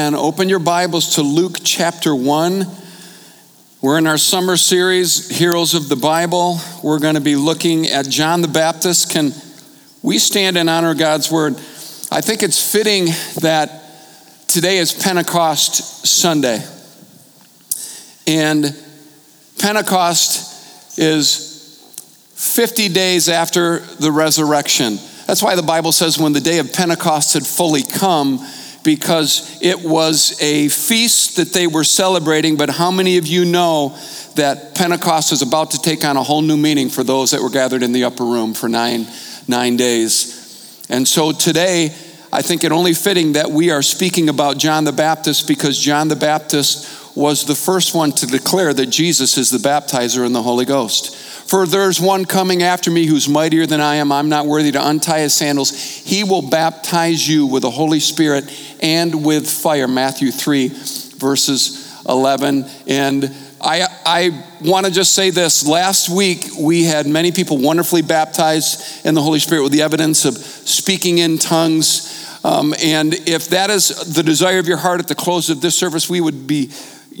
And open your Bibles to Luke chapter 1. We're in our summer series, Heroes of the Bible. We're going to be looking at John the Baptist. Can we stand and honor God's word? I think it's fitting that today is Pentecost Sunday. And Pentecost is 50 days after the resurrection. That's why the Bible says when the day of Pentecost had fully come, because it was a feast that they were celebrating. But how many of you know that Pentecost is about to take on a whole new meaning for those that were gathered in the upper room for nine, nine days? And so today, I think it only fitting that we are speaking about John the Baptist because John the Baptist was the first one to declare that Jesus is the baptizer in the Holy Ghost. For there's one coming after me who's mightier than I am. I'm not worthy to untie his sandals. He will baptize you with the Holy Spirit and with fire. Matthew 3, verses 11. And I, I want to just say this. Last week, we had many people wonderfully baptized in the Holy Spirit with the evidence of speaking in tongues. Um, and if that is the desire of your heart at the close of this service, we would be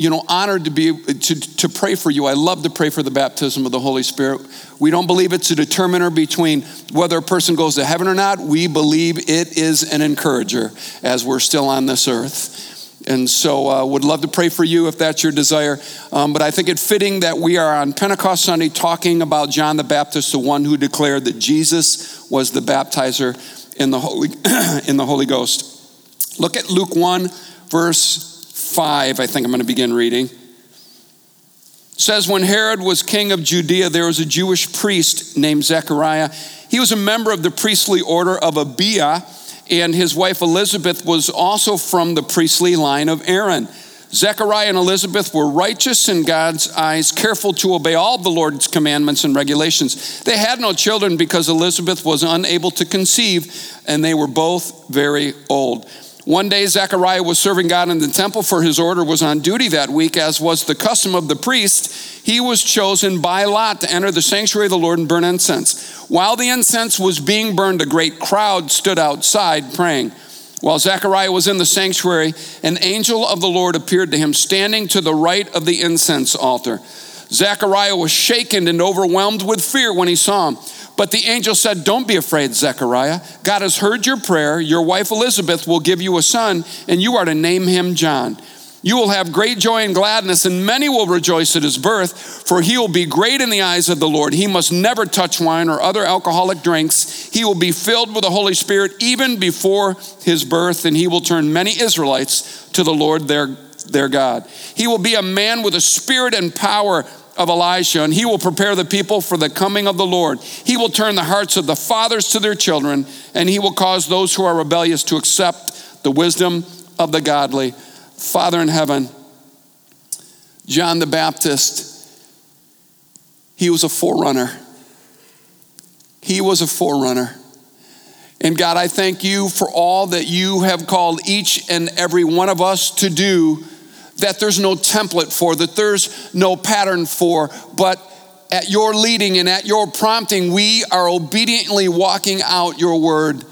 you know, honored to be to, to pray for you. I love to pray for the baptism of the Holy Spirit. We don't believe it's a determiner between whether a person goes to heaven or not. We believe it is an encourager as we're still on this earth. And so, uh, would love to pray for you if that's your desire. Um, but I think it fitting that we are on Pentecost Sunday talking about John the Baptist, the one who declared that Jesus was the baptizer in the Holy in the Holy Ghost. Look at Luke one, verse 5, I think I'm going to begin reading. It says, When Herod was king of Judea, there was a Jewish priest named Zechariah. He was a member of the priestly order of Abia, and his wife Elizabeth was also from the priestly line of Aaron. Zechariah and Elizabeth were righteous in God's eyes, careful to obey all the Lord's commandments and regulations. They had no children because Elizabeth was unable to conceive, and they were both very old. One day, Zechariah was serving God in the temple, for his order was on duty that week, as was the custom of the priest. He was chosen by lot to enter the sanctuary of the Lord and burn incense. While the incense was being burned, a great crowd stood outside praying. While Zechariah was in the sanctuary, an angel of the Lord appeared to him, standing to the right of the incense altar. Zechariah was shaken and overwhelmed with fear when he saw him. But the angel said, Don't be afraid, Zechariah. God has heard your prayer. Your wife Elizabeth will give you a son, and you are to name him John. You will have great joy and gladness, and many will rejoice at his birth, for he will be great in the eyes of the Lord. He must never touch wine or other alcoholic drinks. He will be filled with the Holy Spirit even before his birth, and he will turn many Israelites to the Lord their, their God. He will be a man with a spirit and power of Elisha, and he will prepare the people for the coming of the Lord. He will turn the hearts of the fathers to their children, and he will cause those who are rebellious to accept the wisdom of the godly. Father in heaven, John the Baptist, he was a forerunner. He was a forerunner. And God, I thank you for all that you have called each and every one of us to do that there's no template for, that there's no pattern for, but at your leading and at your prompting, we are obediently walking out your word.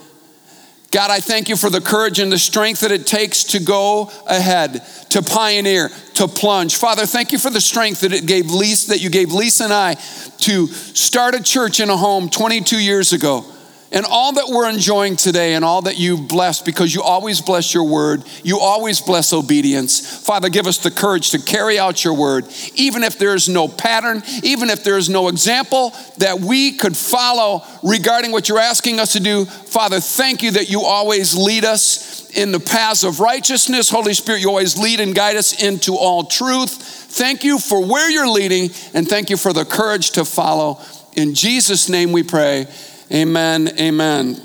God, I thank you for the courage and the strength that it takes to go ahead, to pioneer, to plunge. Father, thank you for the strength that it gave Lisa, that you gave Lisa and I to start a church in a home 22 years ago. And all that we're enjoying today and all that you've blessed, because you always bless your word, you always bless obedience. Father, give us the courage to carry out your word, even if there's no pattern, even if there's no example that we could follow regarding what you're asking us to do. Father, thank you that you always lead us in the paths of righteousness. Holy Spirit, you always lead and guide us into all truth. Thank you for where you're leading, and thank you for the courage to follow. In Jesus' name we pray. Amen. Amen.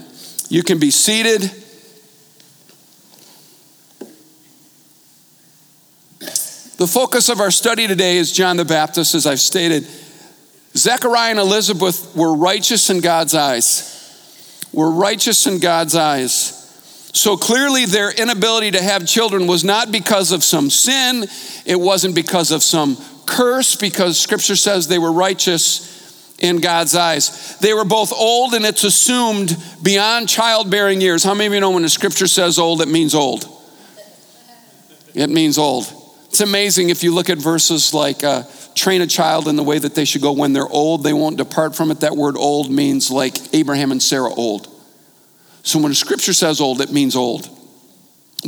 You can be seated. The focus of our study today is John the Baptist, as I've stated. Zechariah and Elizabeth were righteous in God's eyes. Were righteous in God's eyes. So clearly, their inability to have children was not because of some sin, it wasn't because of some curse, because scripture says they were righteous in God's eyes. They were both old, and it's assumed beyond childbearing years. How many of you know when the scripture says old, it means old? It means old. It's amazing if you look at verses like uh, train a child in the way that they should go when they're old, they won't depart from it. That word old means like Abraham and Sarah old. So when the scripture says old, it means old.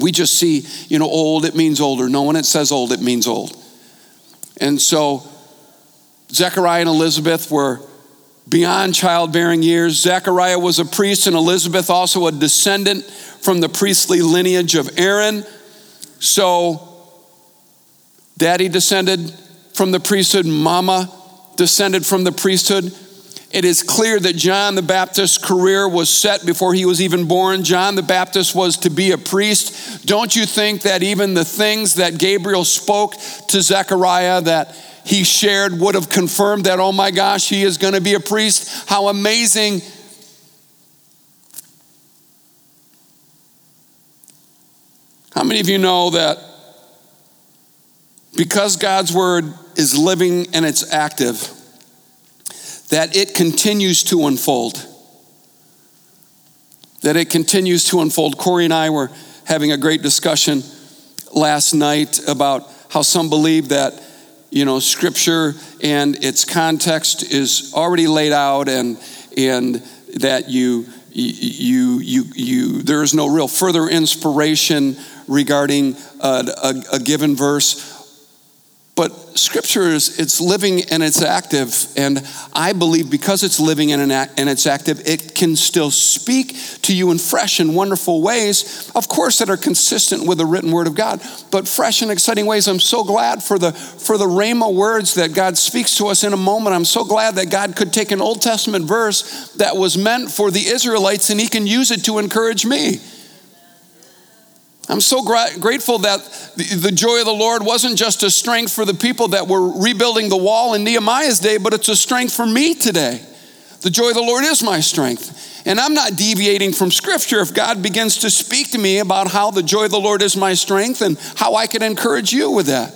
We just see, you know, old, it means older. No, when it says old, it means old. And so Zechariah and Elizabeth were beyond childbearing years. Zechariah was a priest, and Elizabeth also a descendant from the priestly lineage of Aaron. So, daddy descended from the priesthood, mama descended from the priesthood. It is clear that John the Baptist's career was set before he was even born. John the Baptist was to be a priest. Don't you think that even the things that Gabriel spoke to Zechariah that he shared would have confirmed that, oh my gosh, he is going to be a priest. How amazing. How many of you know that because God's word is living and it's active, that it continues to unfold? That it continues to unfold. Corey and I were having a great discussion last night about how some believe that you know, scripture and its context is already laid out and, and that you, you, you, you, there is no real further inspiration regarding a, a, a given verse but scripture is it's living and it's active. And I believe because it's living and it's active, it can still speak to you in fresh and wonderful ways, of course, that are consistent with the written word of God, but fresh and exciting ways. I'm so glad for the for the Rhema words that God speaks to us in a moment. I'm so glad that God could take an Old Testament verse that was meant for the Israelites and he can use it to encourage me. I'm so gra- grateful that the, the, joy of the Lord wasn't just a strength for the people that were rebuilding the wall in Nehemiah's day, but it's a strength for me today. The joy of the Lord is my strength. And I'm not deviating from Scripture if God begins to speak to me about how the joy of the Lord is my strength and how I can encourage you with that.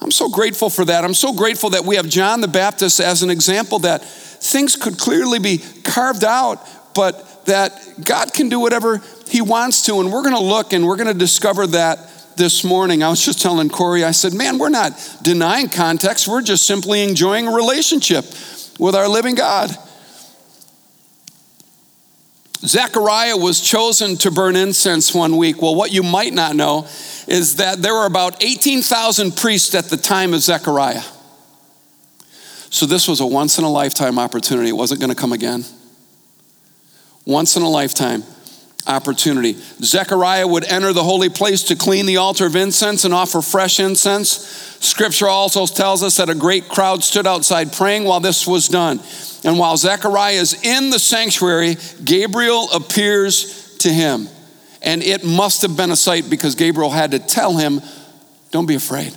I'm so grateful for that. I'm so grateful that we have John the Baptist as an example that things could clearly be carved out, but that God can do whatever he wants to. And we're going to look and we're going to discover that this morning. I was just telling Corey, I said, man, we're not denying context. We're just simply enjoying a relationship with our living God. Zechariah was chosen to burn incense one week. Well, what you might not know is that there were about 18,000 priests at the time of Zechariah. So this was a once in a lifetime opportunity. It wasn't going to come again. Once in a lifetime opportunity. Zechariah would enter the holy place to clean the altar of incense and offer fresh incense. Scripture also tells us that a great crowd stood outside praying while this was done. And while Zechariah is in the sanctuary, Gabriel appears to him. And it must have been a sight because Gabriel had to tell him, Don't be afraid.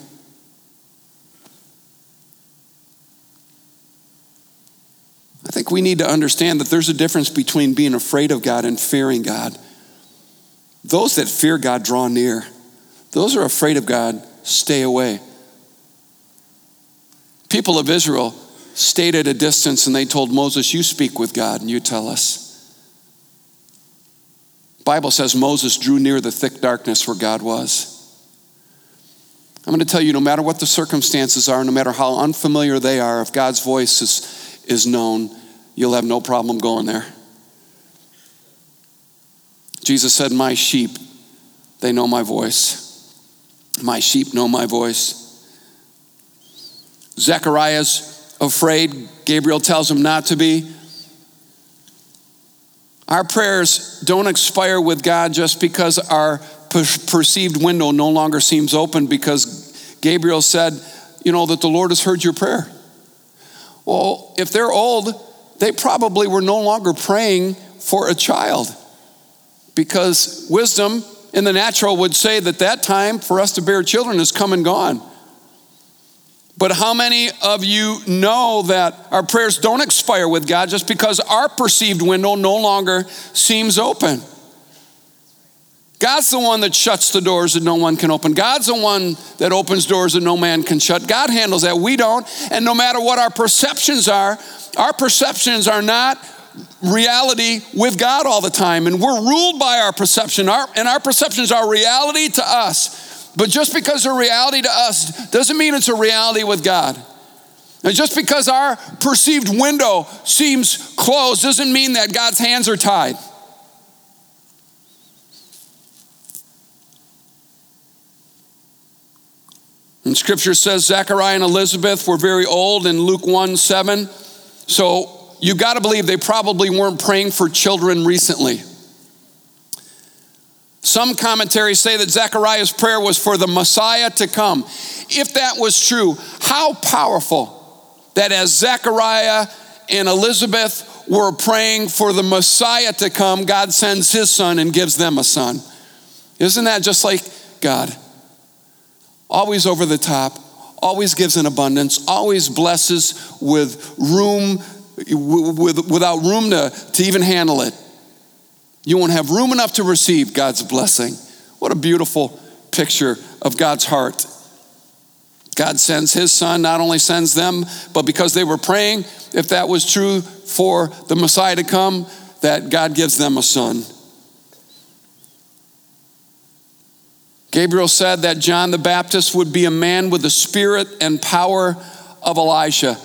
I think we need to understand that there's a difference between being afraid of God and fearing God. Those that fear God draw near, those are afraid of God stay away. People of Israel stayed at a distance and they told Moses, You speak with God and you tell us. Bible says Moses drew near the thick darkness where God was. I'm going to tell you no matter what the circumstances are, no matter how unfamiliar they are, if God's voice is is known, you'll have no problem going there. Jesus said, My sheep, they know my voice. My sheep know my voice. Zechariah's afraid. Gabriel tells him not to be. Our prayers don't expire with God just because our perceived window no longer seems open because Gabriel said, you know, that the Lord has heard your prayer. Well, if they're old, they probably were no longer praying for a child because wisdom in the natural would say that that time for us to bear children is come and gone. But how many of you know that our prayers don't expire with God just because our perceived window no longer seems open? God's the one that shuts the doors that no one can open. God's the one that opens doors that no man can shut. God handles that. We don't. And no matter what our perceptions are, our perceptions are not reality with God all the time, and we're ruled by our perception, our, and our perceptions are reality to us. But just because they're reality to us doesn't mean it's a reality with God. And just because our perceived window seems closed doesn't mean that God's hands are tied. And scripture says Zechariah and Elizabeth were very old in Luke 1 7. So you got to believe they probably weren't praying for children recently. Some commentaries say that Zechariah's prayer was for the Messiah to come. If that was true, how powerful that as Zechariah and Elizabeth were praying for the Messiah to come, God sends his son and gives them a son. Isn't that just like God? Always over the top, always gives in abundance, always blesses with room, with, without room to, to even handle it. You won't have room enough to receive God's blessing. What a beautiful picture of God's heart. God sends his son, not only sends them, but because they were praying, if that was true for the Messiah to come, that God gives them a son. Gabriel said that John the Baptist would be a man with the spirit and power of Elijah.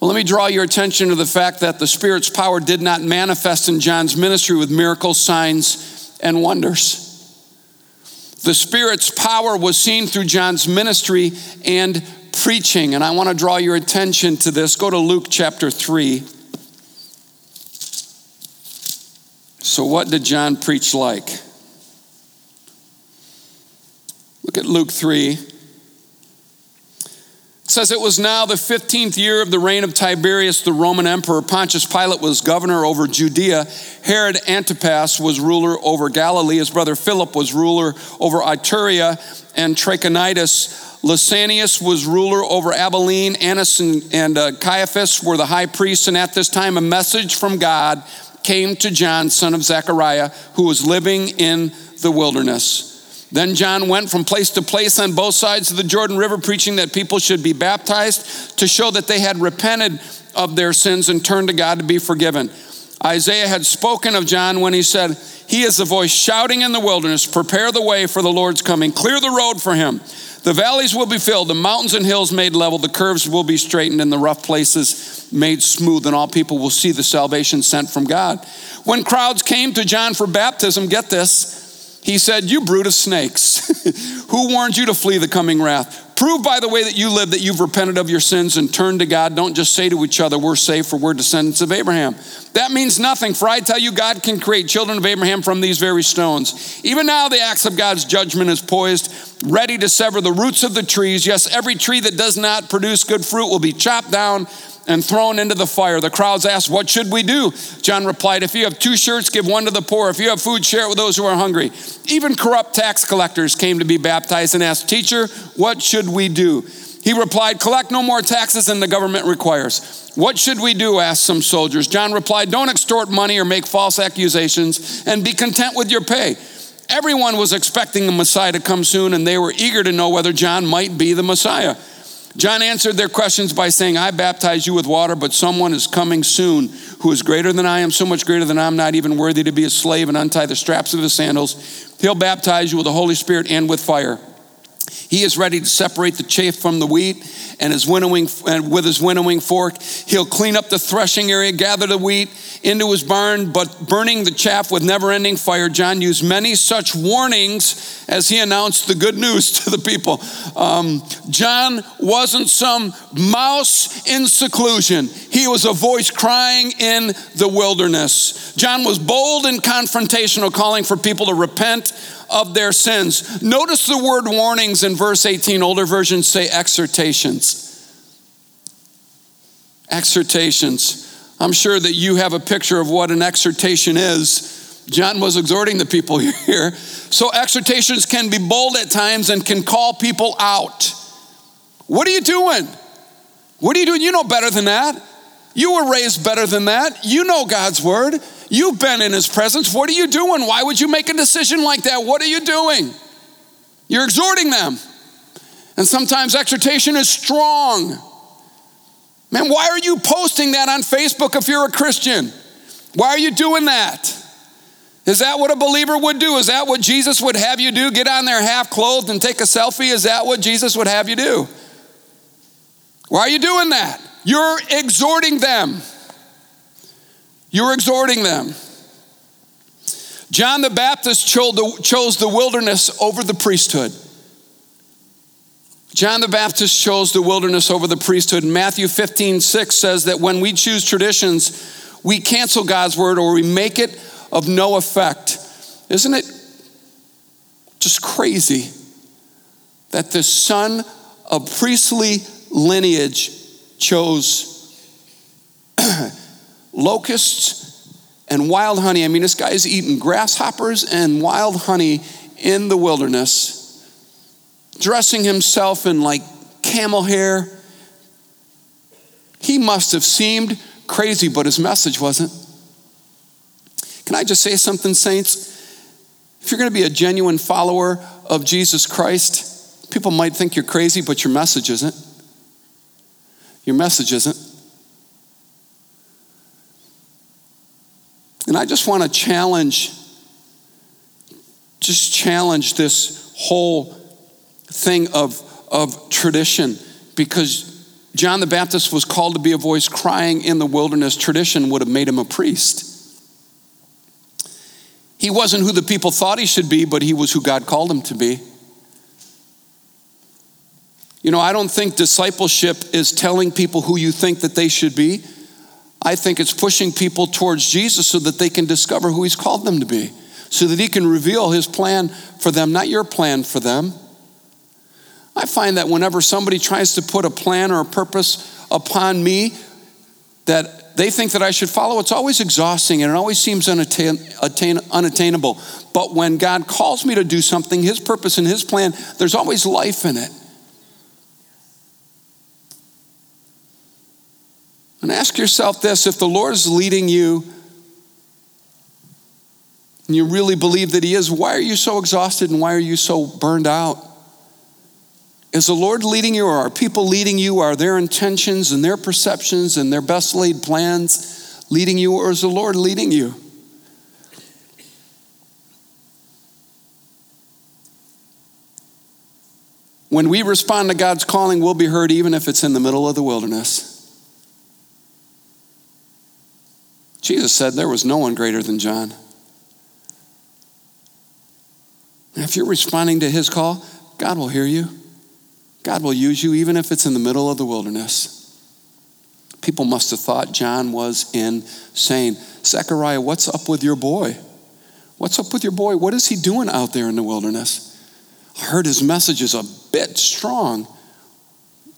Well, let me draw your attention to the fact that the Spirit's power did not manifest in John's ministry with miracles, signs, and wonders. The Spirit's power was seen through John's ministry and preaching. And I want to draw your attention to this. Go to Luke chapter 3. So, what did John preach like? Look at Luke 3. It says it was now the 15th year of the reign of Tiberius, the Roman emperor. Pontius Pilate was governor over Judea. Herod Antipas was ruler over Galilee. His brother Philip was ruler over Iturea and Trachonitis. Lysanias was ruler over Abilene. Annas and, and uh, Caiaphas were the high priests. And at this time, a message from God came to John, son of Zechariah, who was living in the wilderness. Then John went from place to place on both sides of the Jordan River, preaching that people should be baptized to show that they had repented of their sins and turned to God to be forgiven. Isaiah had spoken of John when he said, He is the voice shouting in the wilderness, prepare the way for the Lord's coming, clear the road for him. The valleys will be filled, the mountains and hills made level, the curves will be straightened, and the rough places made smooth, and all people will see the salvation sent from God. When crowds came to John for baptism, get this, he said, You brood of snakes, who warned you to flee the coming wrath? Prove by the way that you live that you've repented of your sins and turned to God. Don't just say to each other, We're saved, for we're descendants of Abraham. That means nothing, for I tell you, God can create children of Abraham from these very stones. Even now, the axe of God's judgment is poised, ready to sever the roots of the trees. Yes, every tree that does not produce good fruit will be chopped down and thrown into the fire. The crowds asked, What should we do? John replied, If you have two shirts, give one to the poor. If you have food, share it with those who are hungry. Even corrupt tax collectors came to be baptized and asked, Teacher, what should we do? He replied, Collect no more taxes than the government requires. What should we do? asked some soldiers. John replied, Don't extort money or make false accusations and be content with your pay. Everyone was expecting the Messiah to come soon, and they were eager to know whether John might be the Messiah. John answered their questions by saying, I baptize you with water, but someone is coming soon who is greater than I am, so much greater than I'm not even worthy to be a slave and untie the straps of his sandals. He'll baptize you with the Holy Spirit and with fire. He is ready to separate the chaff from the wheat, and his winnowing and with his winnowing fork, he'll clean up the threshing area, gather the wheat into his barn, but burning the chaff with never-ending fire. John used many such warnings as he announced the good news to the people. Um, John wasn't some mouse in seclusion; he was a voice crying in the wilderness. John was bold and confrontational, calling for people to repent of their sins. Notice the word warnings in verse 18. Older versions say exhortations. Exhortations. I'm sure that you have a picture of what an exhortation is. John was exhorting the people here. So, exhortations can be bold at times and can call people out. What are you doing? What are you doing? You know better than that. You were raised better than that. You know God's word. You've been in his presence. What are you doing? Why would you make a decision like that? What are you doing? You're exhorting them. And sometimes exhortation is strong. Man, why are you posting that on Facebook if you're a Christian? Why are you doing that? Is that what a believer would do? Is that what Jesus would have you do? Get on there half clothed and take a selfie? Is that what Jesus would have you do? Why are you doing that? You're exhorting them. You're exhorting them. John the Baptist chose the wilderness over the priesthood. John the Baptist chose the wilderness over the priesthood. Matthew 15, 6 says that when we choose traditions, we cancel God's word or we make it of no effect. Isn't it just crazy that the son of priestly lineage chose locusts and wild honey? I mean, this guy's eating grasshoppers and wild honey in the wilderness dressing himself in like camel hair. He must have seemed crazy, but his message wasn't. Can I just say something, saints? If you're going to be a genuine follower of Jesus Christ, people might think you're crazy, but your message isn't. Your message isn't. And I just want to challenge, just challenge this whole thing of, of tradition because John the Baptist was called to be a voice crying in the wilderness. Tradition would have made him a priest. He wasn't who the people thought he should be, but he was who God called him to be. You know, I don't think discipleship is telling people who you think that they should be. I think it's pushing people towards Jesus so that they can discover who he's called them to be, so that he can reveal his plan for them, not your plan for them. I find that whenever somebody tries to put a plan or a purpose upon me that they think that I should follow, it's always exhausting and it always seems unattain, attain, unattainable. But when God calls me to do something, His purpose and His plan, there's always life in it. Ask yourself this if the Lord is leading you and you really believe that He is, why are you so exhausted and why are you so burned out? Is the Lord leading you, or are people leading you? Are their intentions and their perceptions and their best laid plans leading you, or is the Lord leading you? When we respond to God's calling, we'll be heard even if it's in the middle of the wilderness. Jesus said there was no one greater than John. if you're responding to his call, God will hear you. God will use you even if it's in the middle of the wilderness. People must have thought John was insane. Zechariah, what's up with your boy? What's up with your boy? What is he doing out there in the wilderness? I heard his message is a bit strong.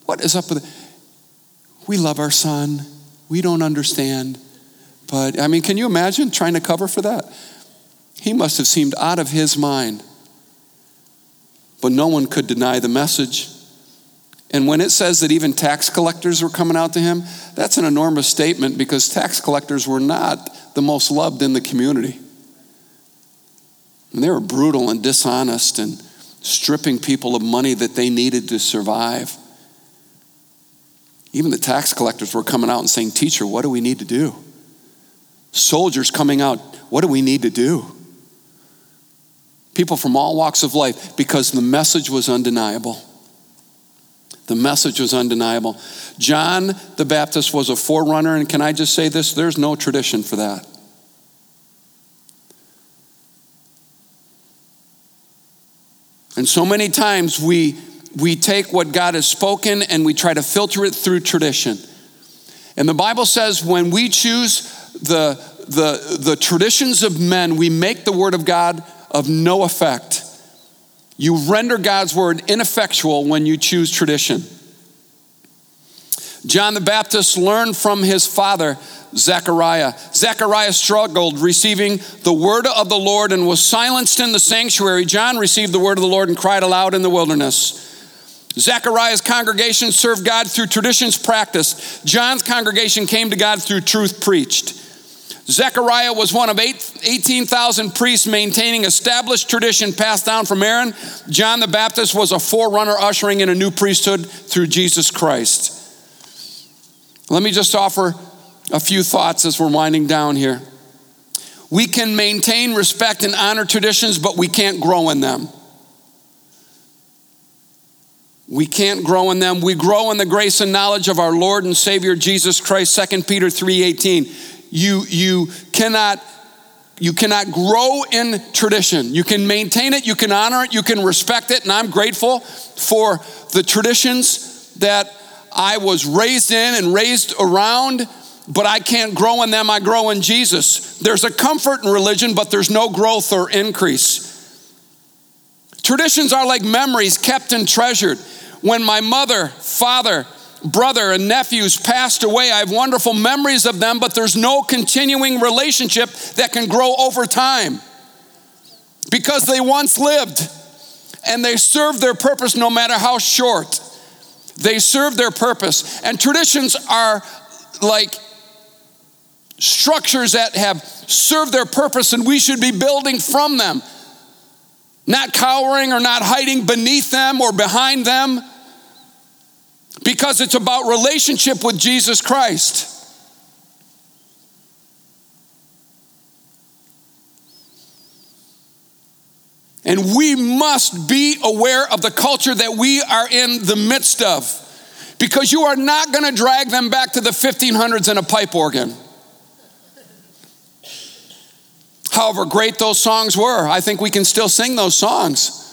What is up with it? We love our son. We don't understand. But I mean, can you imagine trying to cover for that? He must have seemed out of his mind. But no one could deny the message. And when it says that even tax collectors were coming out to him, that's an enormous statement because tax collectors were not the most loved in the community. And they were brutal and dishonest and stripping people of money that they needed to survive. Even the tax collectors were coming out and saying, Teacher, what do we need to do? Soldiers coming out, what do we need to do? People from all walks of life because the message was undeniable. The message was undeniable. John the Baptist was a forerunner, and can I just say this? There's no tradition for that. And so many times we, we take what God has spoken and we try to filter it through tradition. And the Bible says when we choose the, the, the traditions of men, we make the word of God of no effect. You render God's word ineffectual when you choose tradition. John the Baptist learned from his father, Zechariah. Zechariah struggled receiving the word of the Lord and was silenced in the sanctuary. John received the word of the Lord and cried aloud in the wilderness. Zechariah's congregation served God through traditions practiced. John's congregation came to God through truth preached. Zechariah was one of 18,000 priests maintaining established tradition passed down from Aaron. John the Baptist was a forerunner ushering in a new priesthood through Jesus Christ. Let me just offer a few thoughts as we're winding down here. We can maintain, respect, and honor traditions, but we can't grow in them. We can't grow in them. We grow in the grace and knowledge of our Lord and Savior Jesus Christ. 2 Peter 3:18. You, you cannot you cannot grow in tradition. You can maintain it, you can honor it, you can respect it, and I'm grateful for the traditions that I was raised in and raised around, but I can't grow in them. I grow in Jesus. There's a comfort in religion, but there's no growth or increase. Traditions are like memories kept and treasured. When my mother, father, brother, and nephews passed away, I have wonderful memories of them, but there's no continuing relationship that can grow over time because they once lived and they served their purpose no matter how short. They served their purpose. And traditions are like structures that have served their purpose, and we should be building from them not cowering or not hiding beneath them or behind them, because it's about relationship with Jesus Christ. And we must be aware of the culture that we are in the midst of because you are not going to drag them back to the 1500s in a pipe organ. However great those songs were, I think we can still sing those songs.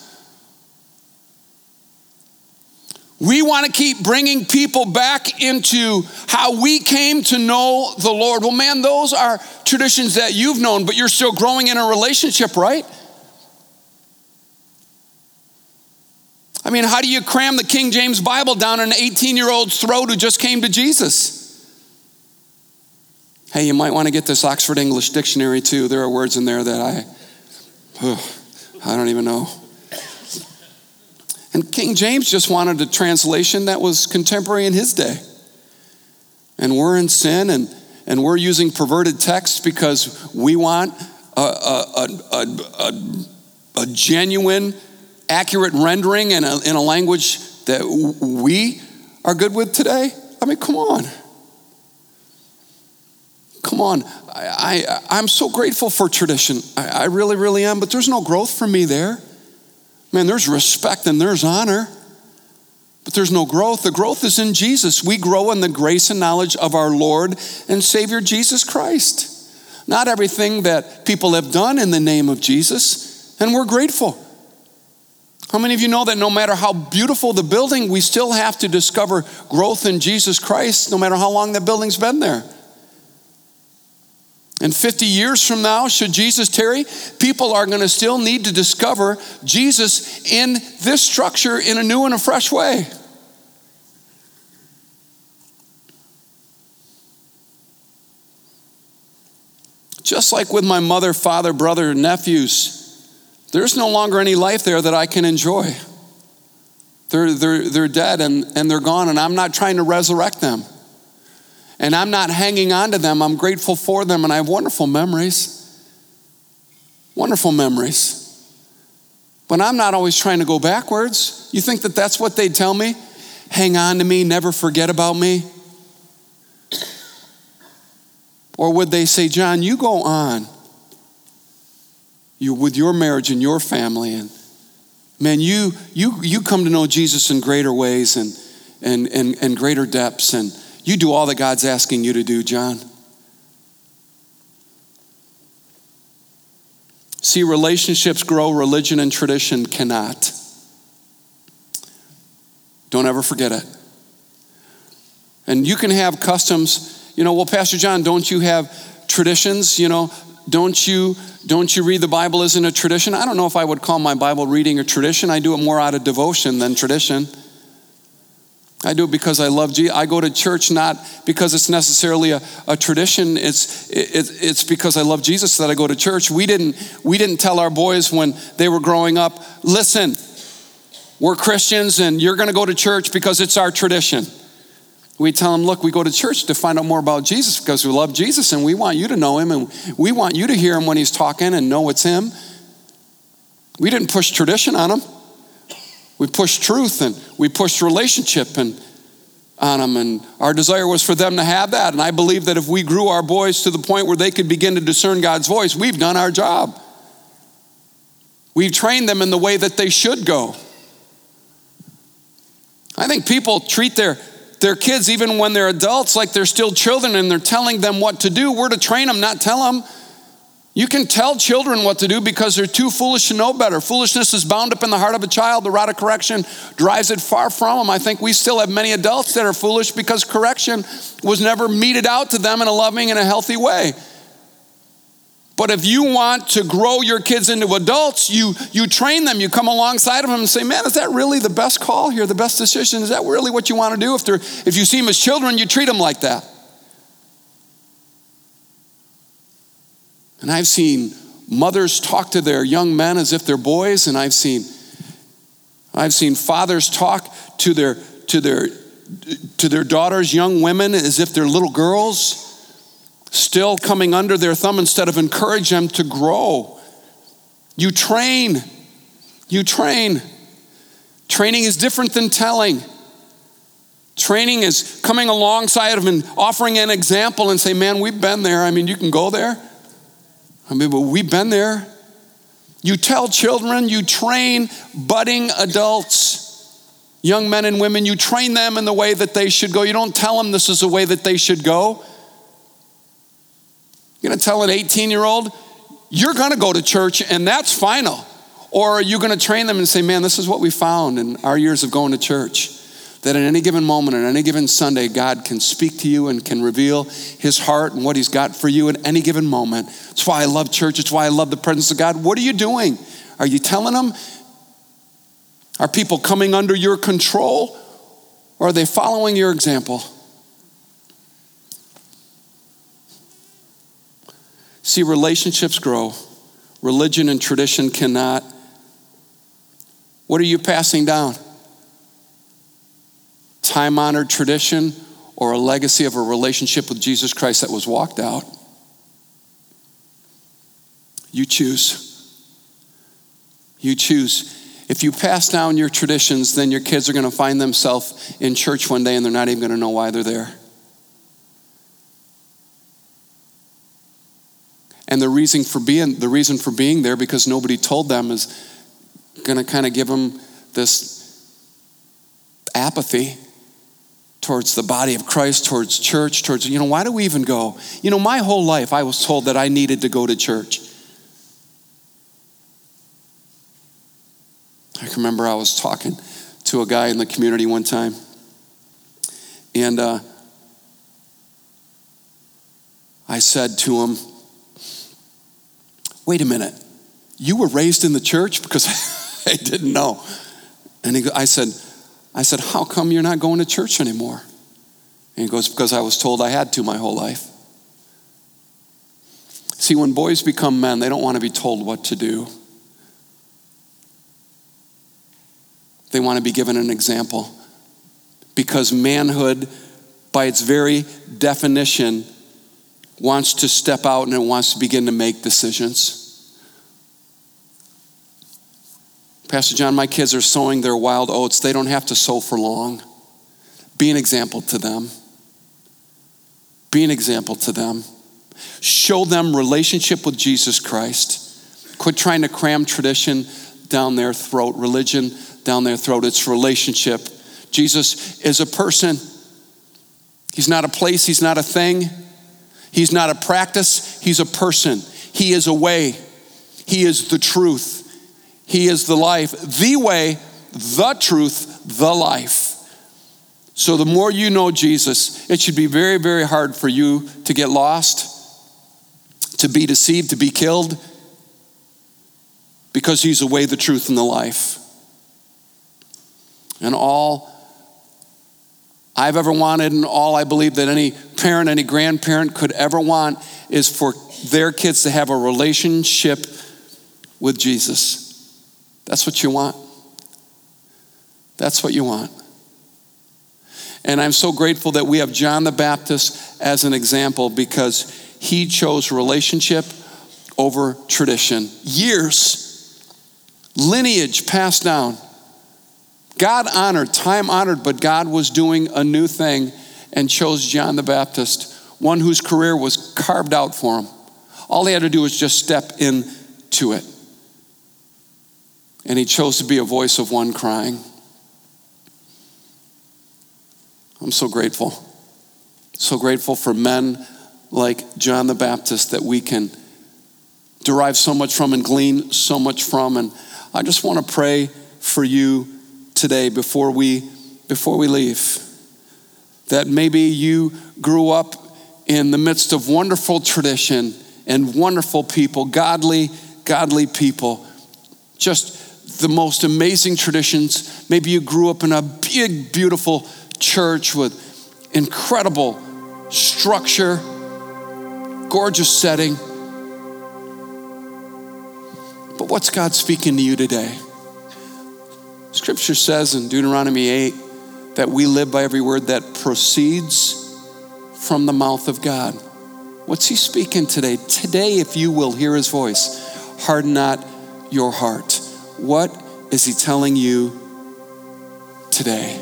We want to keep bringing people back into how we came to know the Lord. Well, man, those are traditions that you've known, but you're still growing in a relationship, right? I mean, how do you cram the King James Bible down an 18 year old's throat who just came to Jesus? Hey, you might want to get this Oxford English Dictionary too. There are words in there that I, I don't even know. And King James just wanted a translation that was contemporary in his day. And we're in sin and, and we're using perverted texts because we want a, a, a, a, a genuine, accurate rendering in a, in a language that we are good with today. I mean, come on. Come on. I, I, am so grateful for tradition. I, I really, really am, but there's no growth for me there. Man, there's respect and there's honor, but there's no growth. The growth is in Jesus. We grow in the grace and knowledge of our Lord and Savior Jesus Christ. Not everything that people have done in the name of Jesus, and we're grateful. How many of you know that no matter how beautiful the building, we still have to discover growth in Jesus Christ, no matter how long that building's been there? And 50 years from now, should Jesus tarry, people are going to still need to discover Jesus in this structure in a new and a fresh way. Just like with my mother, father, brother, nephews, there's no longer any life there that I can enjoy. They're, they're, they're dead and, and they're gone, and I'm not trying to resurrect them. And I'm not hanging on to them. I'm grateful for them, and I have wonderful memories. Wonderful memories. But I'm not always trying to go backwards. You think that that's what they'd tell me? Hang on to me, never forget about me? Or would they say, John, you go on you with your marriage and your family and man you you you come to know jesus in greater ways and and and, and greater depths and you do all that God's asking you to do, John. See, relationships grow, religion and tradition cannot. Don't ever forget it. And you can have customs, you know, well, Pastor John, don't you have traditions? You know, don't you don't you read the Bible in a tradition? I don't know if I would call my Bible reading a tradition. I do it more out of devotion than tradition. I do it because I love Jesus. I go to church not because it's necessarily a, a tradition. It's, it, it's because I love Jesus that I go to church. We didn't, we didn't tell our boys when they were growing up, listen, we're Christians and you're going to go to church because it's our tradition. We tell them, look, we go to church to find out more about Jesus because we love Jesus and we want you to know him and we want you to hear him when he's talking and know it's him. We didn't push tradition on them. We push truth and we push relationship. And on them. And our desire was for them to have that. And I believe that if we grew our boys to the point where they could begin to discern God's voice, we've done our job. We've trained them in the way that they should go. I think people treat their, their kids, even when they're adults, like they're still children and they're telling them what to do. We're to train them, not tell them. You can tell children what to do because they're too foolish to know better. Foolishness is bound up in the heart of a child. The rod of correction drives it far from them. I think we still have many adults that are foolish because correction was never meted out to them in a loving and a healthy way. But if you want to grow your kids into adults, you, you train them, you come alongside of them and say, Man, is that really the best call here, the best decision? Is that really what you want to do? If, if you see them as children, you treat them like that. And I've seen mothers talk to their young men as if they're boys, and I've seen I've seen fathers talk to their to their to their daughters, young women, as if they're little girls, still coming under their thumb instead of encourage them to grow. You train. You train. Training is different than telling. Training is coming alongside of and offering an example and say, man, we've been there. I mean, you can go there. I mean, we've been there. You tell children, you train budding adults, young men and women, you train them in the way that they should go. You don't tell them this is the way that they should go. You're going to tell an 18 year old, you're going to go to church and that's final. Or are you going to train them and say, man, this is what we found in our years of going to church? That at any given moment, at any given Sunday, God can speak to you and can reveal his heart and what he's got for you at any given moment. That's why I love church. It's why I love the presence of God. What are you doing? Are you telling them? Are people coming under your control? Or are they following your example? See, relationships grow. Religion and tradition cannot. What are you passing down? Time honored tradition or a legacy of a relationship with Jesus Christ that was walked out. You choose. You choose. If you pass down your traditions, then your kids are going to find themselves in church one day and they're not even going to know why they're there. And the reason for being the reason for being there because nobody told them is going to kind of give them this apathy towards the body of Christ, towards church, towards, you know, why do we even go? You know, my whole life I was told that I needed to go to church. I remember I was talking to a guy in the community one time, and uh, I said to him, Wait a minute, you were raised in the church? Because I didn't know. And he, I said, I said, How come you're not going to church anymore? And he goes, Because I was told I had to my whole life. See, when boys become men, they don't want to be told what to do. They want to be given an example. Because manhood, by its very definition, wants to step out and it wants to begin to make decisions. Pastor John, my kids are sowing their wild oats. They don't have to sow for long. Be an example to them. Be an example to them. Show them relationship with Jesus Christ. Quit trying to cram tradition down their throat, religion down their throat. It's relationship. Jesus is a person. He's not a place, he's not a thing. He's not a practice, he's a person. He is a way. He is the truth. He is the life, the way, the truth, the life. So the more you know Jesus, it should be very, very hard for you to get lost, to be deceived, to be killed, because He's the way, the truth, and the life. And all I've ever wanted, and all I believe that any parent, any grandparent could ever want, is for their kids to have a relationship with Jesus. That's what you want. That's what you want. And I'm so grateful that we have John the Baptist as an example because he chose relationship over tradition. Years, lineage passed down. God honored, time honored, but God was doing a new thing and chose John the Baptist, one whose career was carved out for him. All he had to do was just step into it. And he chose to be a voice of one crying. I'm so grateful. So grateful for men like John the Baptist that we can derive so much from and glean so much from. And I just want to pray for you today before we before we leave that maybe you grew up in the midst of wonderful tradition and wonderful people, godly, godly people, just the most amazing traditions. Maybe you grew up in a big, beautiful church with incredible structure, gorgeous setting. But what's God speaking to you today? Scripture says in Deuteronomy 8 that we live by every word that proceeds from the mouth of God. What's He speaking today? Today, if you will hear His voice, harden not your heart. What is He telling you today?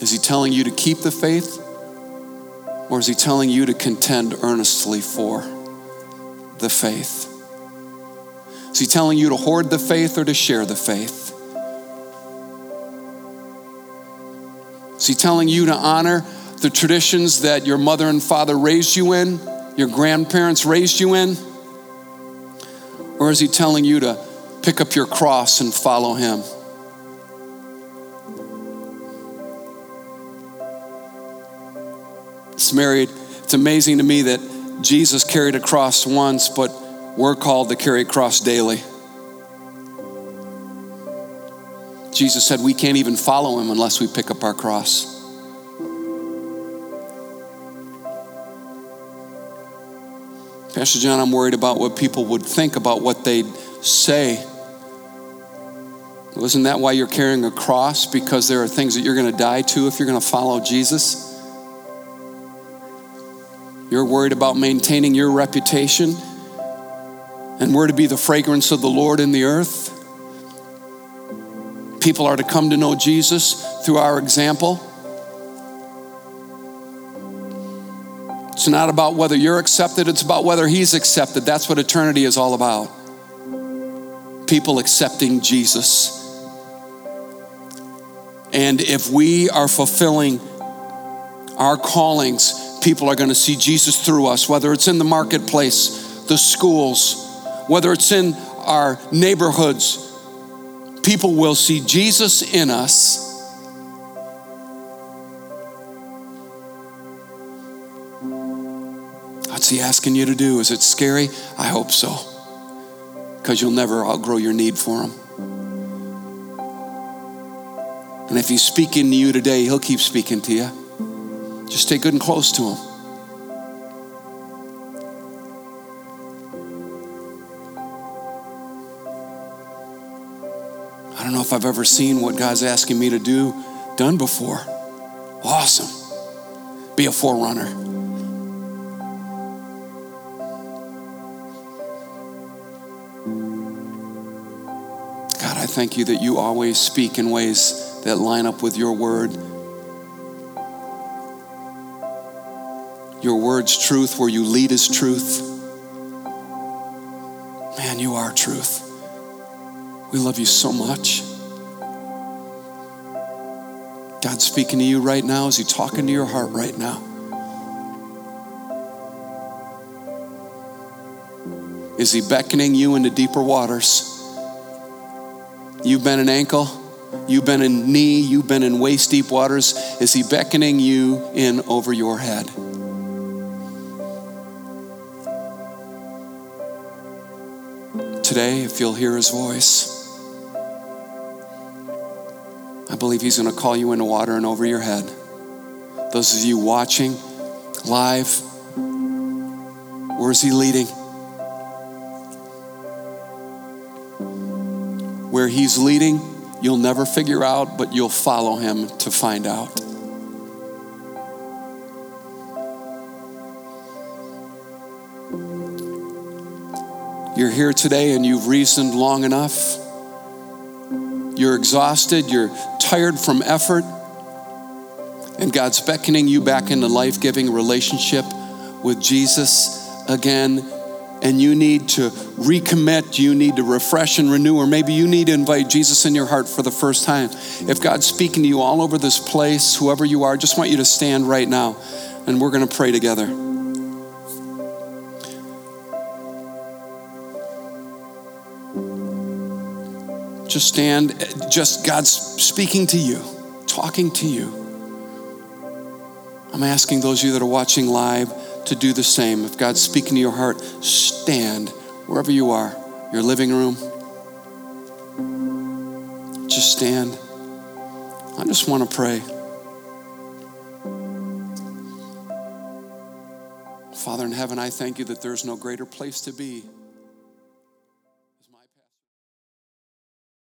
Is He telling you to keep the faith? Or is He telling you to contend earnestly for the faith? Is he telling you to hoard the faith or to share the faith? Is he telling you to honor the traditions that your mother and father raised you in, your grandparents raised you in? Or is he telling you to pick up your cross and follow him? It's married. It's amazing to me that Jesus carried a cross once, but we're called to carry a cross daily. Jesus said we can't even follow him unless we pick up our cross. Pastor John, I'm worried about what people would think about what they'd say. Wasn't that why you're carrying a cross? Because there are things that you're going to die to if you're going to follow Jesus? You're worried about maintaining your reputation and we're to be the fragrance of the Lord in the earth. People are to come to know Jesus through our example. It's not about whether you're accepted, it's about whether He's accepted. That's what eternity is all about. People accepting Jesus. And if we are fulfilling our callings, people are going to see Jesus through us, whether it's in the marketplace, the schools, whether it's in our neighborhoods, people will see Jesus in us. What's he asking you to do? Is it scary? I hope so. Because you'll never outgrow your need for him. And if he's speaking to you today, he'll keep speaking to you. Just stay good and close to him. I don't know if I've ever seen what God's asking me to do done before. Awesome. Be a forerunner. Thank you that you always speak in ways that line up with your word. Your word's truth, where you lead is truth. Man, you are truth. We love you so much. God's speaking to you right now. Is He talking to your heart right now? Is He beckoning you into deeper waters? You've been an ankle, you've been a knee, you've been in waist deep waters. Is He beckoning you in over your head? Today, if you'll hear His voice, I believe He's going to call you into water and over your head. Those of you watching live, where's He leading? Where He's leading, you'll never figure out, but you'll follow Him to find out. you're here today and you've reasoned long enough. You're exhausted, you're tired from effort, and God's beckoning you back into life giving relationship with Jesus again. And you need to recommit, you need to refresh and renew, or maybe you need to invite Jesus in your heart for the first time. If God's speaking to you all over this place, whoever you are, I just want you to stand right now and we're going to pray together. Just stand, just God's speaking to you, talking to you. I'm asking those of you that are watching live to do the same. If God's speaking to your heart, stand wherever you are, your living room. Just stand. I just want to pray. Father in heaven, I thank you that there's no greater place to be